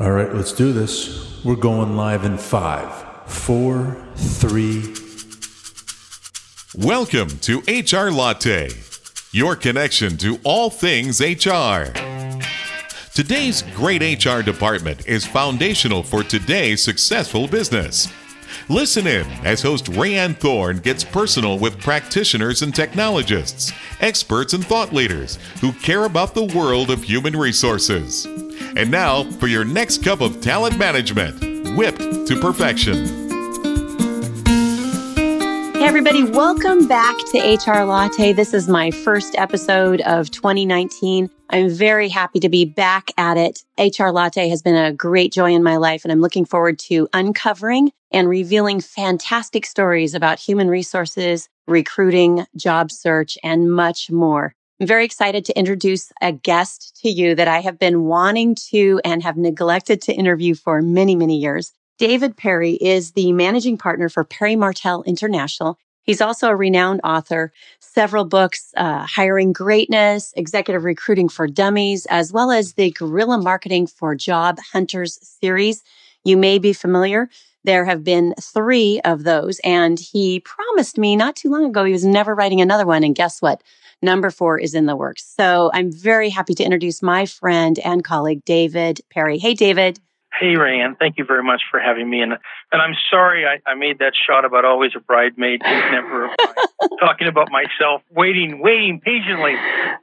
All right, let's do this. We're going live in five, four, three. Welcome to HR Latte, your connection to all things HR. Today's great HR department is foundational for today's successful business. Listen in as host Rayanne Thorn gets personal with practitioners and technologists, experts and thought leaders who care about the world of human resources. And now for your next cup of talent management, whipped to perfection. Hey, everybody, welcome back to HR Latte. This is my first episode of 2019. I'm very happy to be back at it. HR Latte has been a great joy in my life, and I'm looking forward to uncovering and revealing fantastic stories about human resources, recruiting, job search, and much more. I'm very excited to introduce a guest to you that I have been wanting to and have neglected to interview for many, many years. David Perry is the managing partner for Perry Martel International. He's also a renowned author, several books, uh, Hiring Greatness, Executive Recruiting for Dummies, as well as the Guerrilla Marketing for Job Hunters series. You may be familiar. There have been three of those, and he promised me not too long ago he was never writing another one. And guess what? Number four is in the works. So I'm very happy to introduce my friend and colleague, David Perry. Hey, David. Hey, Rayanne. Thank you very much for having me. And and I'm sorry I, I made that shot about always a bridesmaid, never talking about myself, waiting, waiting patiently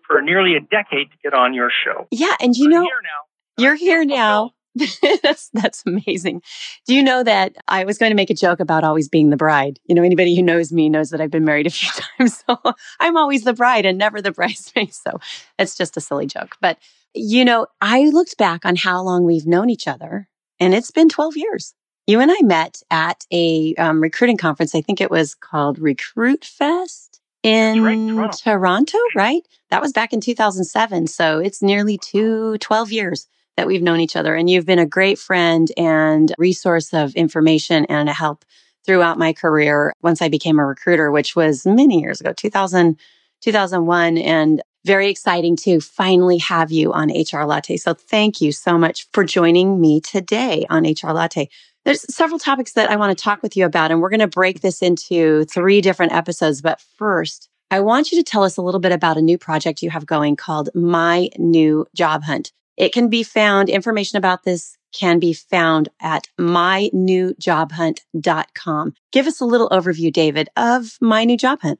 for nearly a decade to get on your show. Yeah, and you I'm know, here now. you're here now. that's that's amazing. Do you know that I was going to make a joke about always being the bride? You know, anybody who knows me knows that I've been married a few times, so I'm always the bride and never the bridesmaid. So it's just a silly joke. But you know, I looked back on how long we've known each other, and it's been 12 years. You and I met at a um, recruiting conference. I think it was called Recruit Fest in right, Toronto. Toronto, right? That was back in 2007. So it's nearly two, 12 years that we've known each other. And you've been a great friend and resource of information and a help throughout my career once I became a recruiter, which was many years ago, 2000, 2001. And very exciting to finally have you on HR Latte. So thank you so much for joining me today on HR Latte. There's several topics that I want to talk with you about, and we're going to break this into three different episodes. But first, I want you to tell us a little bit about a new project you have going called My New Job Hunt. It can be found, information about this can be found at mynewjobhunt.com. Give us a little overview, David, of My New Job Hunt.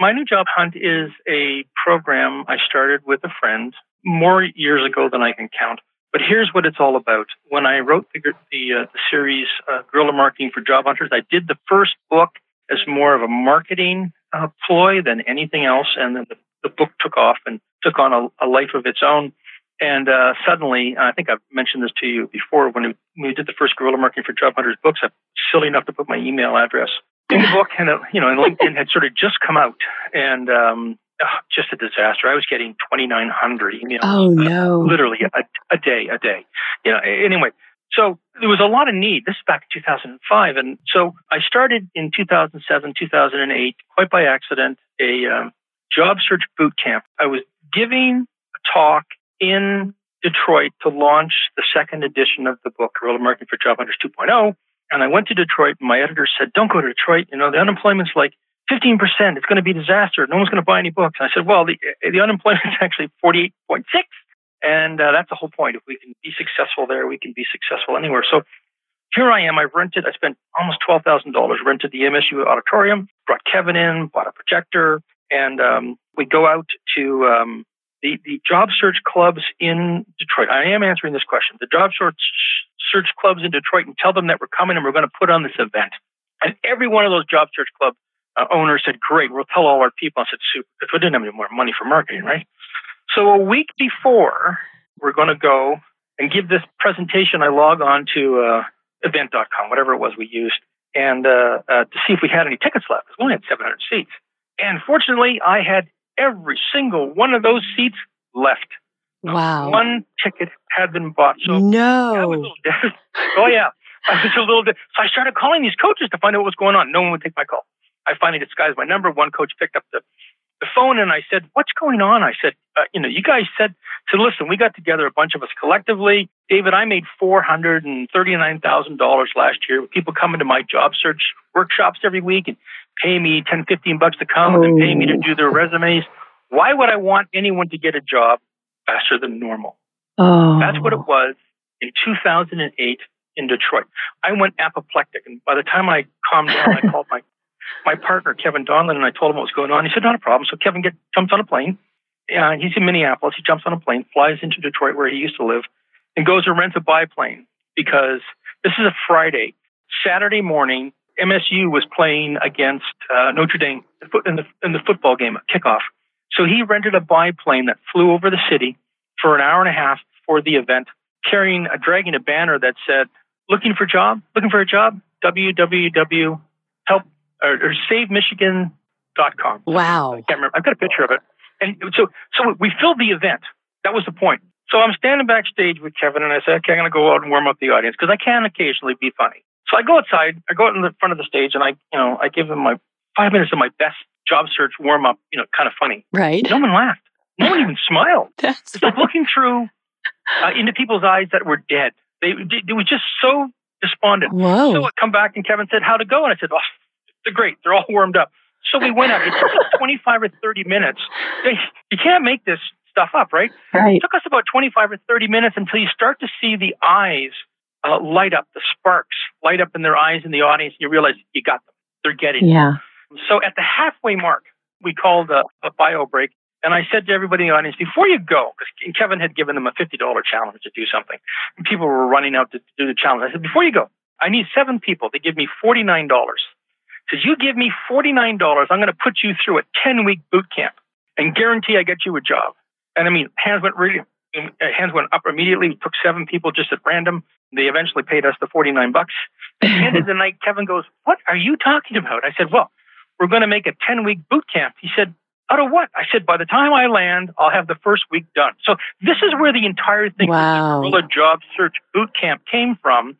My New Job Hunt is a program I started with a friend more years ago than I can count. But here's what it's all about. When I wrote the, the, uh, the series uh, Guerrilla Marketing for Job Hunters, I did the first book as more of a marketing uh, ploy than anything else, and then the, the book took off and took on a, a life of its own. And uh, suddenly, I think I've mentioned this to you before, when we, when we did the first Guerrilla Marketing for Job Hunters books, I'm silly enough to put my email address in the book, and uh, you know, and LinkedIn had sort of just come out, and um, oh, just a disaster. I was getting 2,900 emails. Oh, no. Uh, literally a, a day, a day. You know, anyway, so there was a lot of need. This is back in 2005. And so I started in 2007, 2008, quite by accident, a um, job search boot camp. I was giving a talk in Detroit to launch the second edition of the book, Guerrilla Marketing for Job Hunters 2.0. And I went to Detroit, and my editor said, Don't go to Detroit. You know, the unemployment's like 15%. It's going to be a disaster. No one's going to buy any books. And I said, Well, the, the unemployment's actually 48.6. And uh, that's the whole point. If we can be successful there, we can be successful anywhere. So here I am. I've rented, I spent almost $12,000, rented the MSU auditorium, brought Kevin in, bought a projector, and um, we go out to um, the, the job search clubs in Detroit. I am answering this question. The job search, search clubs in Detroit and tell them that we're coming and we're going to put on this event. And every one of those job search club uh, owners said, Great, we'll tell all our people. I said, Super, because we didn't have any more money for marketing, right? So a week before we're going to go and give this presentation, I log on to uh, event.com, whatever it was we used, and uh, uh, to see if we had any tickets left. We only had 700 seats. And fortunately, I had every single one of those seats left. Wow. One ticket had been bought. So I was a no. oh yeah, I was a little. De- so I started calling these coaches to find out what was going on. No one would take my call. I finally disguised my number. One coach picked up the, the phone and I said, "What's going on?" I said, uh, "You know, you guys said." So listen, we got together a bunch of us collectively. David, I made four hundred and thirty-nine thousand dollars last year with people coming to my job search workshops every week and pay me 10, 15 bucks to come oh. and pay me to do their oh. resumes. Why would I want anyone to get a job faster than normal? Oh. That's what it oh. was in 2008 in Detroit. I went apoplectic, and by the time I calmed down, I called my my partner Kevin Donlin, and I told him what was going on. He said, "Not a problem." So Kevin get, jumps on a plane. Yeah, he's in Minneapolis. He jumps on a plane, flies into Detroit, where he used to live, and goes to rent a biplane because this is a Friday. Saturday morning, MSU was playing against uh, Notre Dame in the in the football game, kickoff. So he rented a biplane that flew over the city for an hour and a half for the event, carrying a dragging a banner that said, "Looking for a job? Looking for a job? www help or, or savemichigan.com." Wow! I can't remember. I've got a picture of it. And so, so we filled the event. That was the point. So I'm standing backstage with Kevin, and I said, "Okay, I'm going to go out and warm up the audience because I can occasionally be funny." So I go outside. I go out in the front of the stage, and I, you know, I give them my five minutes of my best job search warm up. You know, kind of funny. Right. No one laughed. No one even smiled. That's it's like looking through uh, into people's eyes that were dead. They it was just so despondent. Whoa. So I come back and Kevin said, "How'd it go?" And I said, "Oh, they're great. They're all warmed up." So we went out. It took 25 or 30 minutes. You can't make this stuff up, right? Right. It took us about 25 or 30 minutes until you start to see the eyes uh, light up, the sparks light up in their eyes in the audience, and you realize you got them. They're getting yeah. it. So at the halfway mark, we called a, a bio break, and I said to everybody in the audience, before you go, because Kevin had given them a $50 challenge to do something, and people were running out to do the challenge. I said, before you go, I need seven people to give me $49. Says, you give me $49, I'm going to put you through a 10 week boot camp and guarantee I get you a job. And I mean, hands went really, hands went up immediately. We took seven people just at random. They eventually paid us the 49 bucks. At the end of the night, Kevin goes, What are you talking about? I said, Well, we're going to make a 10 week boot camp. He said, Out of what? I said, By the time I land, I'll have the first week done. So this is where the entire thing, wow. the Job Search Boot Camp, came from.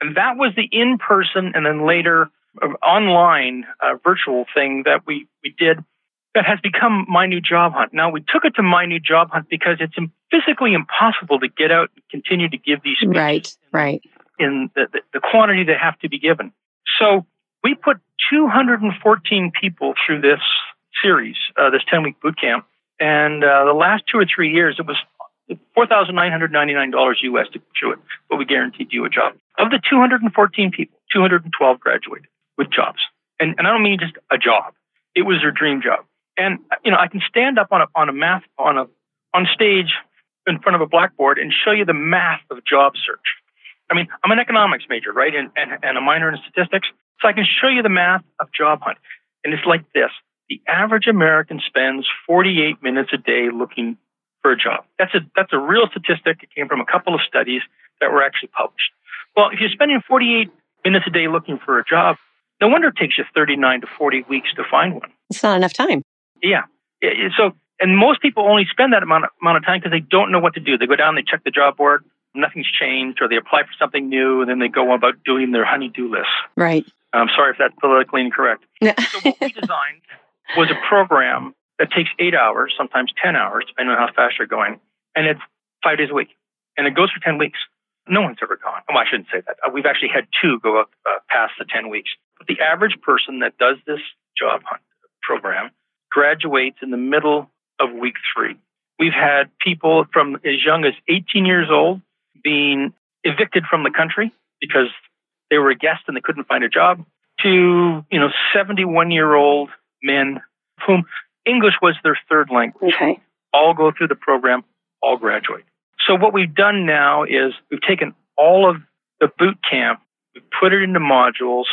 And that was the in person and then later uh, online uh, virtual thing that we, we did that has become my new job hunt. Now we took it to my new job hunt because it's physically impossible to get out and continue to give these speeches right, right. in the, the, the quantity that have to be given. So we put 214 people through this series, uh, this 10 week boot camp, and uh, the last two or three years it was $4,999 US to do it, but we guaranteed you a job. Of the 214 people, 212 graduated with jobs. And, and I don't mean just a job. It was their dream job. And you know, I can stand up on a on a math on a on stage in front of a blackboard and show you the math of job search. I mean, I'm an economics major, right, and, and, and a minor in statistics, so I can show you the math of job hunt. And it's like this: the average American spends 48 minutes a day looking for a job. That's a that's a real statistic. It came from a couple of studies that were actually published. Well, if you're spending 48 minutes a day looking for a job, no wonder it takes you 39 to 40 weeks to find one. It's not enough time. Yeah. So, and most people only spend that amount of, amount of time because they don't know what to do. They go down, they check the job board, nothing's changed, or they apply for something new, and then they go about doing their honeydew list. Right. I'm sorry if that's politically incorrect. so what we designed was a program that takes eight hours, sometimes 10 hours, depending on how fast you're going, and it's five days a week. And it goes for 10 weeks. No one's ever gone. Oh, I shouldn't say that. Uh, we've actually had two go up uh, past the 10 weeks. But the average person that does this job hunt program graduates in the middle of week three. We've had people from as young as 18 years old being evicted from the country because they were a guest and they couldn't find a job to, you know, 71 year old men whom English was their third language. Okay. All go through the program, all graduate. So what we've done now is we've taken all of the boot camp, we put it into modules.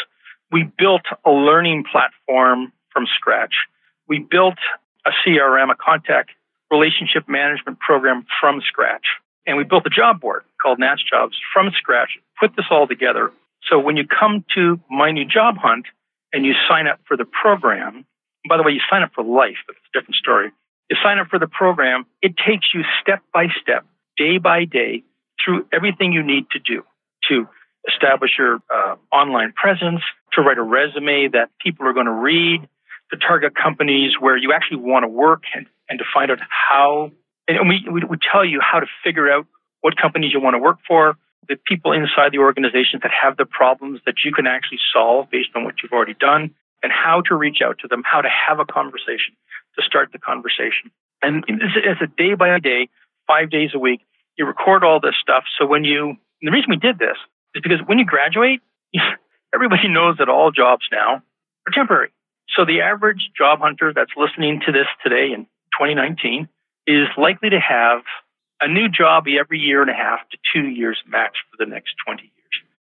We built a learning platform from scratch. We built a CRM, a contact relationship management program from scratch. And we built a job board called Nats Jobs from scratch, put this all together. So when you come to my new job hunt and you sign up for the program, by the way, you sign up for life, but it's a different story. You sign up for the program, it takes you step by step, day by day, through everything you need to do to establish your uh, online presence, to write a resume that people are going to read, to target companies where you actually want to work and, and to find out how, and we, we, we tell you how to figure out what companies you want to work for, the people inside the organization that have the problems that you can actually solve based on what you've already done, and how to reach out to them, how to have a conversation, to start the conversation. And it's a day by day, five days a week. You record all this stuff. So when you, the reason we did this is because when you graduate, everybody knows that all jobs now are temporary. So the average job hunter that's listening to this today in 2019 is likely to have a new job every year and a half to two years max for the next 20 years.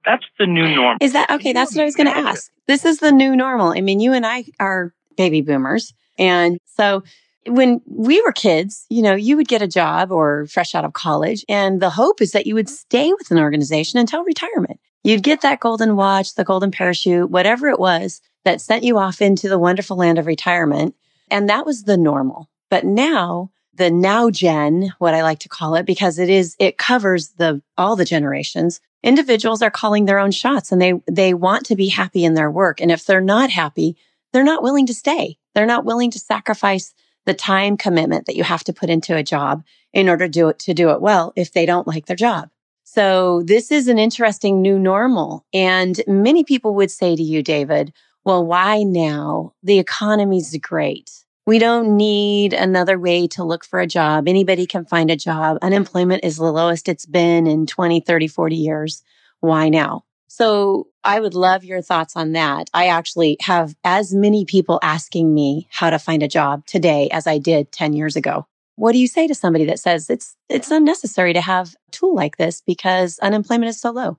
That's the new normal. Is that okay? That's what I was going to ask. This is the new normal. I mean, you and I are baby boomers. And so when we were kids, you know, you would get a job or fresh out of college, and the hope is that you would stay with an organization until retirement. You'd get that golden watch, the golden parachute, whatever it was that sent you off into the wonderful land of retirement. And that was the normal. But now, the now gen, what I like to call it, because it is, it covers the, all the generations. Individuals are calling their own shots and they, they want to be happy in their work. And if they're not happy, they're not willing to stay. They're not willing to sacrifice the time commitment that you have to put into a job in order to do it, to do it well if they don't like their job. So this is an interesting new normal. And many people would say to you, David, well, why now? The economy's great. We don't need another way to look for a job. Anybody can find a job. Unemployment is the lowest it's been in 20, 30, 40 years. Why now? So I would love your thoughts on that. I actually have as many people asking me how to find a job today as I did 10 years ago. What do you say to somebody that says it's it's unnecessary to have a tool like this because unemployment is so low?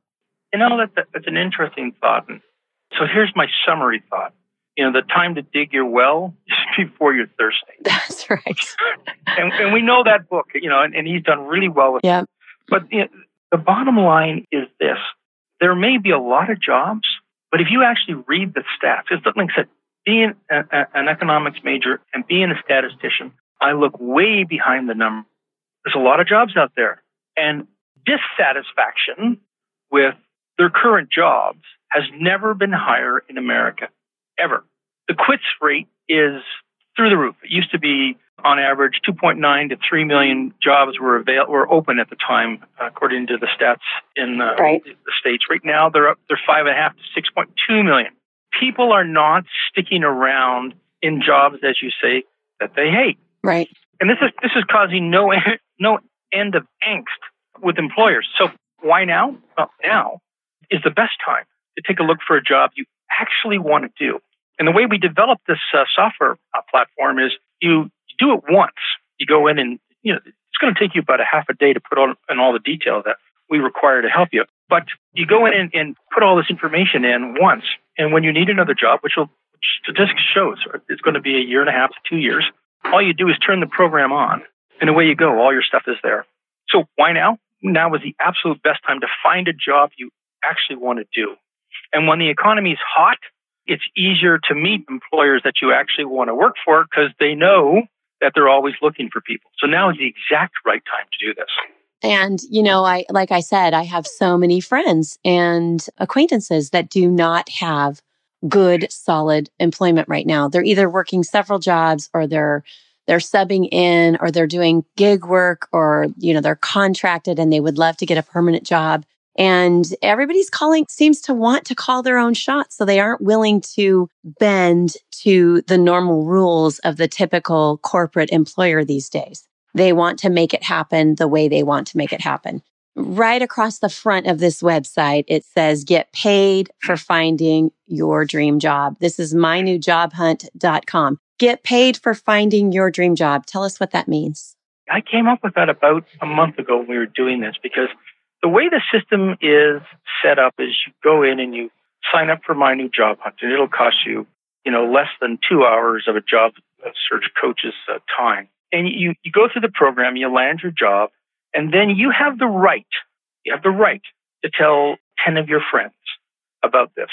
You know that that's an interesting thought. And so here's my summary thought. You know, the time to dig your well is before you're thirsty. That's right. and, and, we know that book. You know, and, and he's done really well with. Yeah. It. But you know, the bottom line is this: there may be a lot of jobs, but if you actually read the stats, it's like said, being a, a, an economics major and being a statistician, I look way behind the number. There's a lot of jobs out there. And dissatisfaction with their current jobs has never been higher in America, ever. The quits rate is through the roof. It used to be on average 2.9 to 3 million jobs were avail- were open at the time, according to the stats in uh, right. the states. Right now, they're up. They're five and a half to 6.2 million. People are not sticking around in jobs, as you say, that they hate. Right. And this is this is causing no no end of angst with employers. So why now? Well, now is the best time to take a look for a job you actually want to do. And the way we develop this uh, software uh, platform is you, you do it once. You go in and you know it's going to take you about a half a day to put on in all the detail that we require to help you. But you go in and, and put all this information in once, and when you need another job, which will statistics shows it's going to be a year and a half to two years, all you do is turn the program on, and away you go. All your stuff is there. So why now? Now is the absolute best time to find a job you actually want to do. And when the economy is hot, it's easier to meet employers that you actually want to work for because they know that they're always looking for people. So now is the exact right time to do this. And, you know, I, like I said, I have so many friends and acquaintances that do not have good, solid employment right now. They're either working several jobs or they're they're subbing in or they're doing gig work or you know they're contracted and they would love to get a permanent job and everybody's calling seems to want to call their own shots so they aren't willing to bend to the normal rules of the typical corporate employer these days they want to make it happen the way they want to make it happen right across the front of this website, it says get paid for finding your dream job. This is mynewjobhunt.com. Get paid for finding your dream job. Tell us what that means. I came up with that about a month ago when we were doing this because the way the system is set up is you go in and you sign up for my new job hunt and it'll cost you, you know, less than two hours of a job search coach's uh, time. And you, you go through the program, you land your job, and then you have the right, you have the right to tell 10 of your friends about this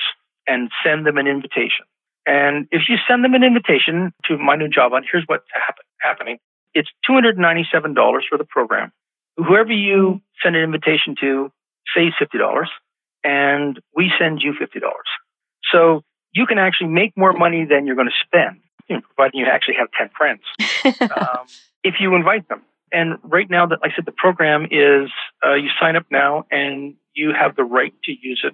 and send them an invitation. And if you send them an invitation to my new job hunt, here's what's happen, happening. It's $297 for the program. Whoever you send an invitation to saves $50 and we send you $50. So you can actually make more money than you're going to spend you know, providing you actually have 10 friends, um, if you invite them. And right now, that like I said, the program is uh, you sign up now and you have the right to use it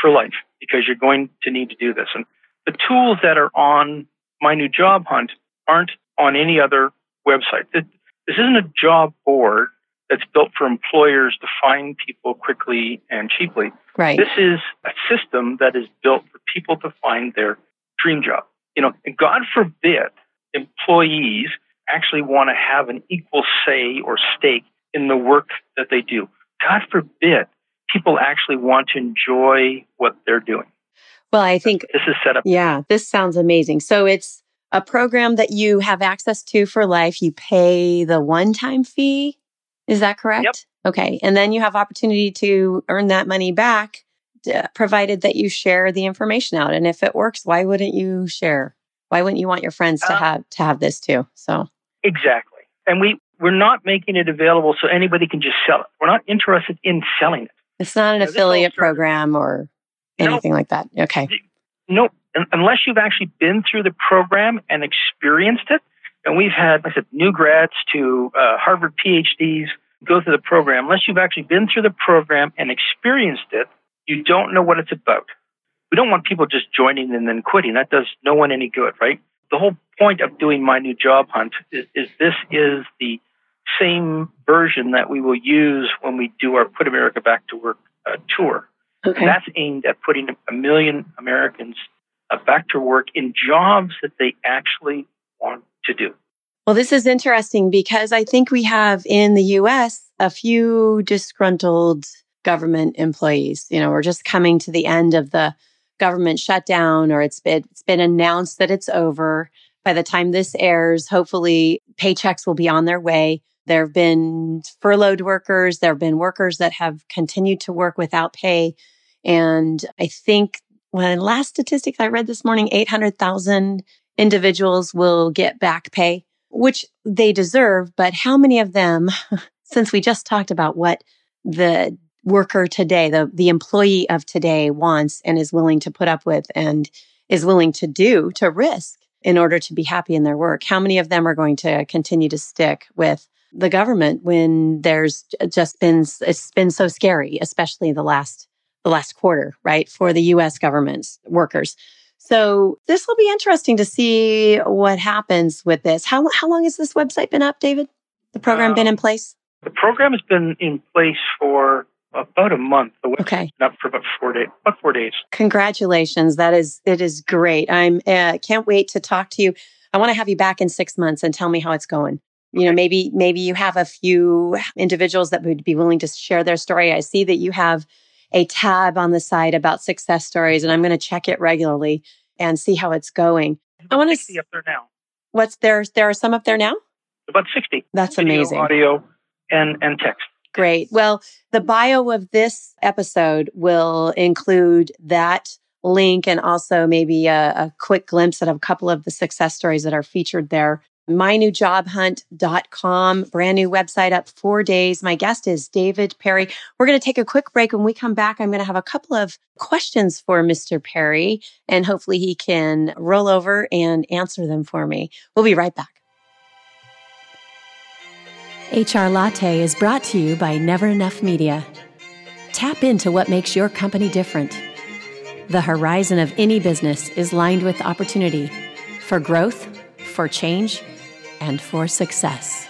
for life because you're going to need to do this. And the tools that are on my new job hunt aren't on any other website. This isn't a job board that's built for employers to find people quickly and cheaply. Right. This is a system that is built for people to find their dream job. You know, and God forbid employees actually want to have an equal say or stake in the work that they do. God forbid people actually want to enjoy what they're doing. Well, I think this is set up. Yeah, this sounds amazing. So it's a program that you have access to for life. You pay the one time fee. Is that correct? Yep. Okay. And then you have opportunity to earn that money back, uh, provided that you share the information out. And if it works, why wouldn't you share? Why wouldn't you want your friends to Uh, have to have this too? So Exactly. And we, we're not making it available so anybody can just sell it. We're not interested in selling it. it's not an affiliate program or No. anything like that. Okay. No, unless you've actually been through the program and experienced it. And we've had, like I said, new grads to uh, Harvard PhDs go through the program. Unless you've actually been through the program and experienced it, you don't know what it's about. We don't want people just joining and then quitting. That does no one any good, right? The whole point of doing my new job hunt is, is this is the same version that we will use when we do our Put America Back to Work uh, tour. Okay. That's aimed at putting a million Americans uh, back to work in jobs that they actually want to do. Well, this is interesting because I think we have in the US a few disgruntled government employees. You know, we're just coming to the end of the government shutdown or it's been, it's been announced that it's over. By the time this airs, hopefully paychecks will be on their way. There have been furloughed workers. There have been workers that have continued to work without pay. And I think when last statistics I read this morning, 800,000 individuals will get back pay which they deserve, but how many of them, since we just talked about what the worker today, the, the employee of today wants and is willing to put up with and is willing to do to risk in order to be happy in their work, how many of them are going to continue to stick with the government when there's just been, it's been so scary, especially the last, the last quarter, right? For the US government's workers. So this will be interesting to see what happens with this. How how long has this website been up, David? The program been in place? The program has been in place for about a month. The website's Okay. up for about four days. About four days. Congratulations. That is it is great. I'm uh, can't wait to talk to you. I want to have you back in 6 months and tell me how it's going. You know, maybe maybe you have a few individuals that would be willing to share their story. I see that you have a tab on the site about success stories and I'm going to check it regularly and see how it's going. I wanna see up there now. What's there there are some up there now? About 60. That's Video, amazing. Audio and, and text. Great. Well, the bio of this episode will include that link and also maybe a, a quick glimpse at a couple of the success stories that are featured there. mynewjobhunt.com, brand new website up four days. My guest is David Perry. We're going to take a quick break. When we come back, I'm going to have a couple of questions for Mr. Perry and hopefully he can roll over and answer them for me. We'll be right back. HR Latte is brought to you by Never Enough Media. Tap into what makes your company different. The horizon of any business is lined with opportunity for growth, for change, and for success.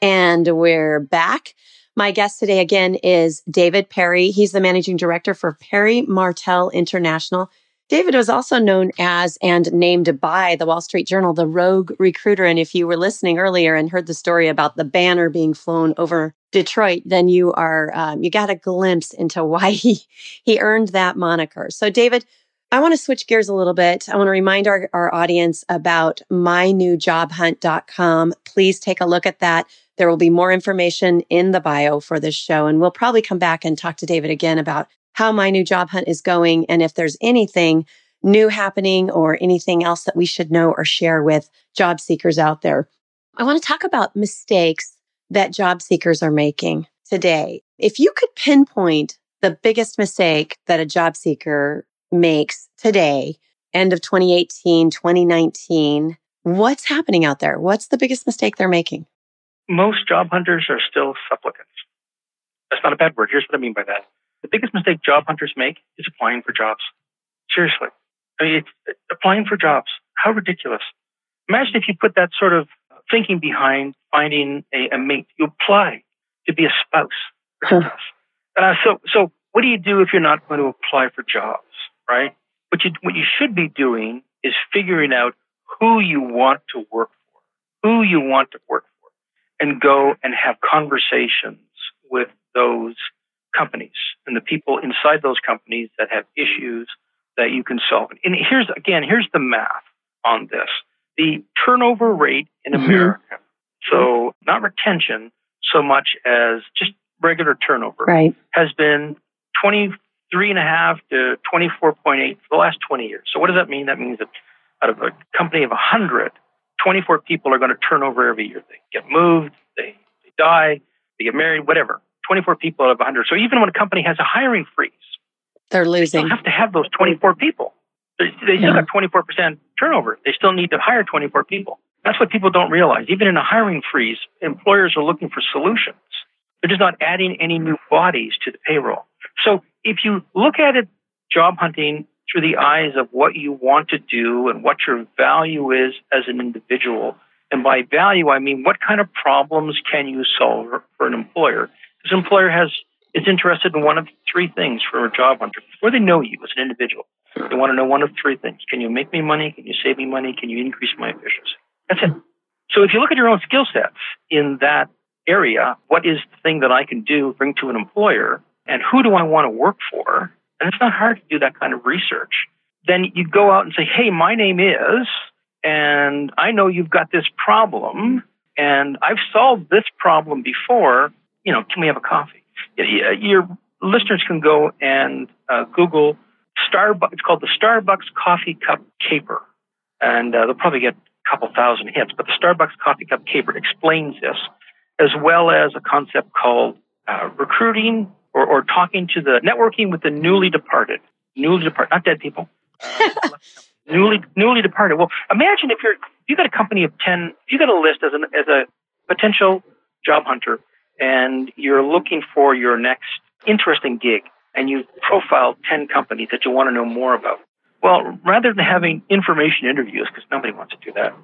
And we're back. My guest today again is David Perry. He's the managing director for Perry Martel International. David was also known as and named by the Wall Street Journal the rogue recruiter. And if you were listening earlier and heard the story about the banner being flown over Detroit, then you are um, you got a glimpse into why he he earned that moniker. So, David, I want to switch gears a little bit. I want to remind our, our audience about mynewjobhunt.com. Please take a look at that. There will be more information in the bio for this show, and we'll probably come back and talk to David again about how my new job hunt is going and if there's anything new happening or anything else that we should know or share with job seekers out there. I want to talk about mistakes that job seekers are making today. If you could pinpoint the biggest mistake that a job seeker makes today, end of 2018, 2019. What's happening out there? What's the biggest mistake they're making? Most job hunters are still supplicants. That's not a bad word. Here's what I mean by that. The biggest mistake job hunters make is applying for jobs. Seriously. I mean, it's applying for jobs. How ridiculous. Imagine if you put that sort of thinking behind finding a, a mate. You apply to be a spouse. uh, so, so what do you do if you're not going to apply for jobs, right? What you, what you should be doing is figuring out who you want to work for, who you want to work for, and go and have conversations with those companies and the people inside those companies that have issues that you can solve. And here's, again, here's the math on this. The turnover rate in mm-hmm. America, so not retention so much as just regular turnover, right. has been 23 and a half to 24.8 for the last 20 years. So what does that mean? That means that out of a company of 100, 24 people are going to turn over every year. They get moved, they, they die, they get married, whatever. 24 people out of 100. So even when a company has a hiring freeze, they're losing. They have to have those 24 people. They, they still yeah. got 24% turnover. They still need to hire 24 people. That's what people don't realize. Even in a hiring freeze, employers are looking for solutions. They're just not adding any new bodies to the payroll. So if you look at it, job hunting through the eyes of what you want to do and what your value is as an individual, and by value, I mean what kind of problems can you solve for an employer? This employer has is interested in one of three things for a job hunter before they know you as an individual. They want to know one of three things: Can you make me money? Can you save me money? Can you increase my efficiency? That's it. So if you look at your own skill sets in that area, what is the thing that I can do, bring to an employer, and who do I want to work for? And it's not hard to do that kind of research. Then you go out and say, hey, my name is, and I know you've got this problem, and I've solved this problem before. You know, can we have a coffee? Your listeners can go and uh, Google Starbucks. It's called the Starbucks Coffee Cup Caper, and uh, they'll probably get a couple thousand hits. But the Starbucks Coffee Cup Caper explains this, as well as a concept called uh, recruiting or, or talking to the networking with the newly departed, newly departed, not dead people, uh, newly newly departed. Well, imagine if you're if you got a company of ten, if you got a list as an as a potential job hunter, and you're looking for your next interesting gig, and you profile ten companies that you want to know more about. Well, rather than having information interviews, because nobody wants to do that,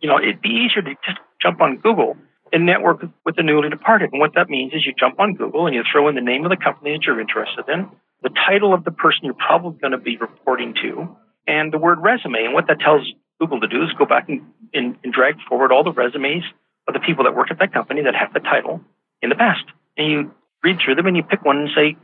you know, it'd be easier to just jump on Google and network with the newly departed. And what that means is you jump on Google and you throw in the name of the company that you're interested in, the title of the person you're probably going to be reporting to, and the word resume. And what that tells Google to do is go back and, and, and drag forward all the resumes of the people that work at that company that have the title in the past. And you read through them and you pick one and say,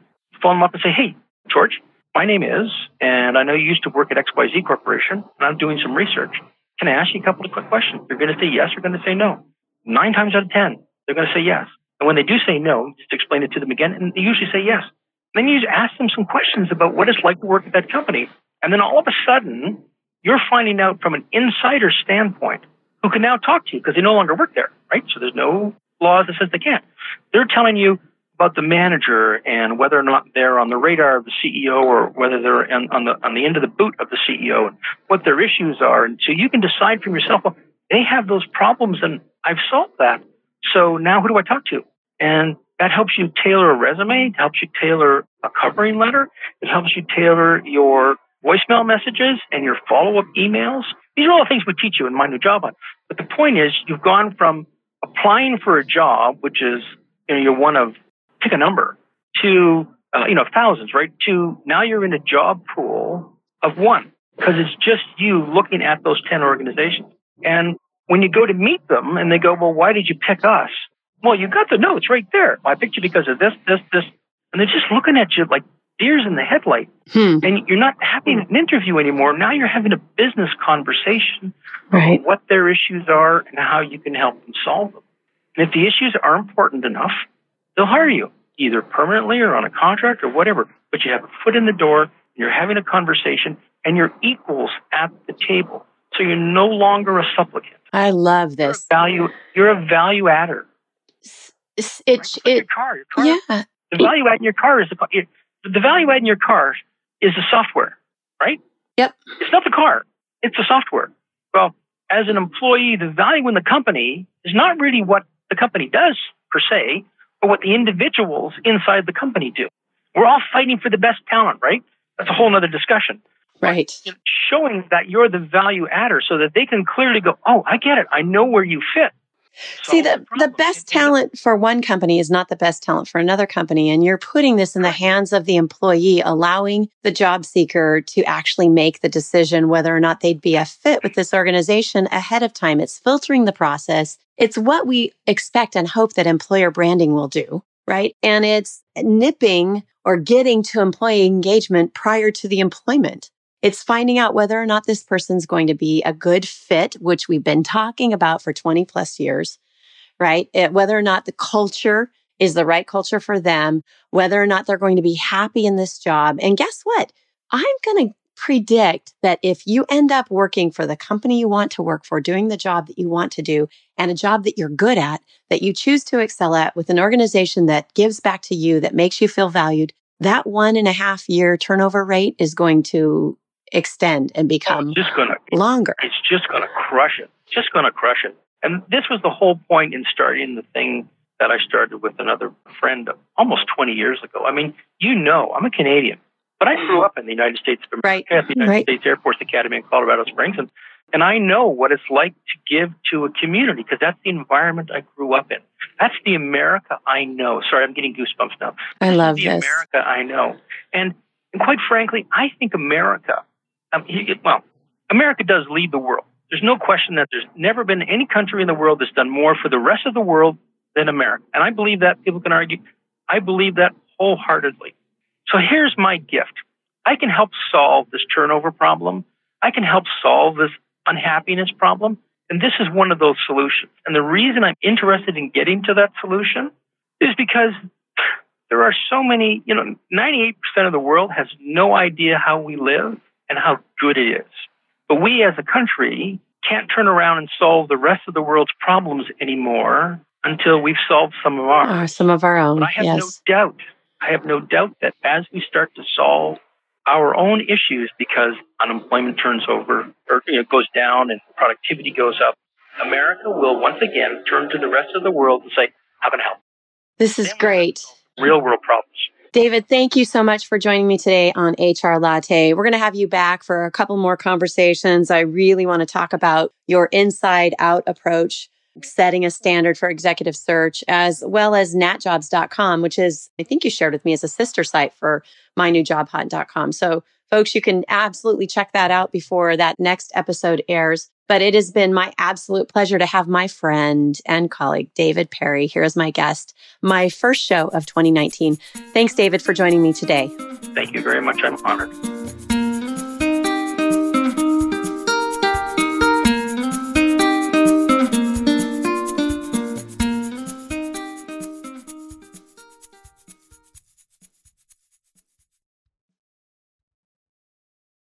phone them up and say, hey, George, my name is, and I know you used to work at XYZ Corporation, and I'm doing some research. Can I ask you a couple of quick questions? You're going to say yes, you're going to say no nine times out of 10, they're going to say yes. And when they do say no, just explain it to them again, and they usually say yes. Then you just ask them some questions about what it's like to work at that company. And then all of a sudden, you're finding out from an insider standpoint who can now talk to you because they no longer work there, right? So there's no laws that says they can't. They're telling you about the manager and whether or not they're on the radar of the CEO or whether they're on, on the on the end of the boot of the CEO and what their issues are. And so you can decide for yourself, well, they have those problems and I've solved that. So now who do I talk to? And that helps you tailor a resume. Helps you tailor a covering letter. It helps you tailor your voicemail messages and your follow up emails. These are all the things we teach you in my new job hunt. But the point is, you've gone from applying for a job, which is, you know, you're one of, pick a number, to, uh, you know, thousands, right? To now you're in a job pool of one because it's just you looking at those 10 organizations. And when you go to meet them and they go, well, why did you pick us? Well, you got the notes right there. I picked you because of this, this, this. And they're just looking at you like deers in the headlight. Hmm. And you're not having an interview anymore. Now you're having a business conversation right. about what their issues are and how you can help them solve them. And if the issues are important enough, they'll hire you either permanently or on a contract or whatever. But you have a foot in the door, you're having a conversation, and you're equals at the table. So you're no longer a supplicant. I love this. You're value. You're a value adder. It's, it's right? it, your car, your car. Yeah. The value add in your car is the, the value add in your car is the software, right? Yep. It's not the car, it's the software. Well, as an employee, the value in the company is not really what the company does per se, but what the individuals inside the company do. We're all fighting for the best talent, right? That's a whole other discussion. Right. You know, showing that you're the value adder so that they can clearly go, oh, I get it. I know where you fit. See, the, the best talent for one company is not the best talent for another company. And you're putting this in the hands of the employee, allowing the job seeker to actually make the decision whether or not they'd be a fit with this organization ahead of time. It's filtering the process. It's what we expect and hope that employer branding will do, right? And it's nipping or getting to employee engagement prior to the employment. It's finding out whether or not this person's going to be a good fit, which we've been talking about for 20 plus years, right? It, whether or not the culture is the right culture for them, whether or not they're going to be happy in this job. And guess what? I'm going to predict that if you end up working for the company you want to work for, doing the job that you want to do, and a job that you're good at, that you choose to excel at with an organization that gives back to you, that makes you feel valued, that one and a half year turnover rate is going to extend and become oh, just gonna, longer. It's just going to crush it. Just going to crush it. And this was the whole point in starting the thing that I started with another friend almost 20 years ago. I mean, you know, I'm a Canadian, but I grew mm-hmm. up in the United States of America right. at the United right. States Air Force Academy in Colorado Springs. And, and I know what it's like to give to a community because that's the environment I grew up in. That's the America I know. Sorry, I'm getting goosebumps now. I love the this. America I know. And, and quite frankly, I think America um, he, well, America does lead the world. There's no question that there's never been any country in the world that's done more for the rest of the world than America. And I believe that. People can argue. I believe that wholeheartedly. So here's my gift. I can help solve this turnover problem. I can help solve this unhappiness problem. And this is one of those solutions. And the reason I'm interested in getting to that solution is because there are so many, you know, 98% of the world has no idea how we live and how good it is. But we as a country can't turn around and solve the rest of the world's problems anymore until we've solved some of ours. Or some of our own. But I have yes. no doubt, I have no doubt that as we start to solve our own issues because unemployment turns over or you know, goes down and productivity goes up, America will once again turn to the rest of the world and say, how can I help? This is great. Real world problems. David, thank you so much for joining me today on HR Latte. We're going to have you back for a couple more conversations. I really want to talk about your inside out approach, setting a standard for executive search, as well as natjobs.com, which is, I think you shared with me as a sister site for mynewjobhunt.com. So, folks, you can absolutely check that out before that next episode airs. But it has been my absolute pleasure to have my friend and colleague, David Perry, here as my guest, my first show of 2019. Thanks, David, for joining me today. Thank you very much. I'm honored.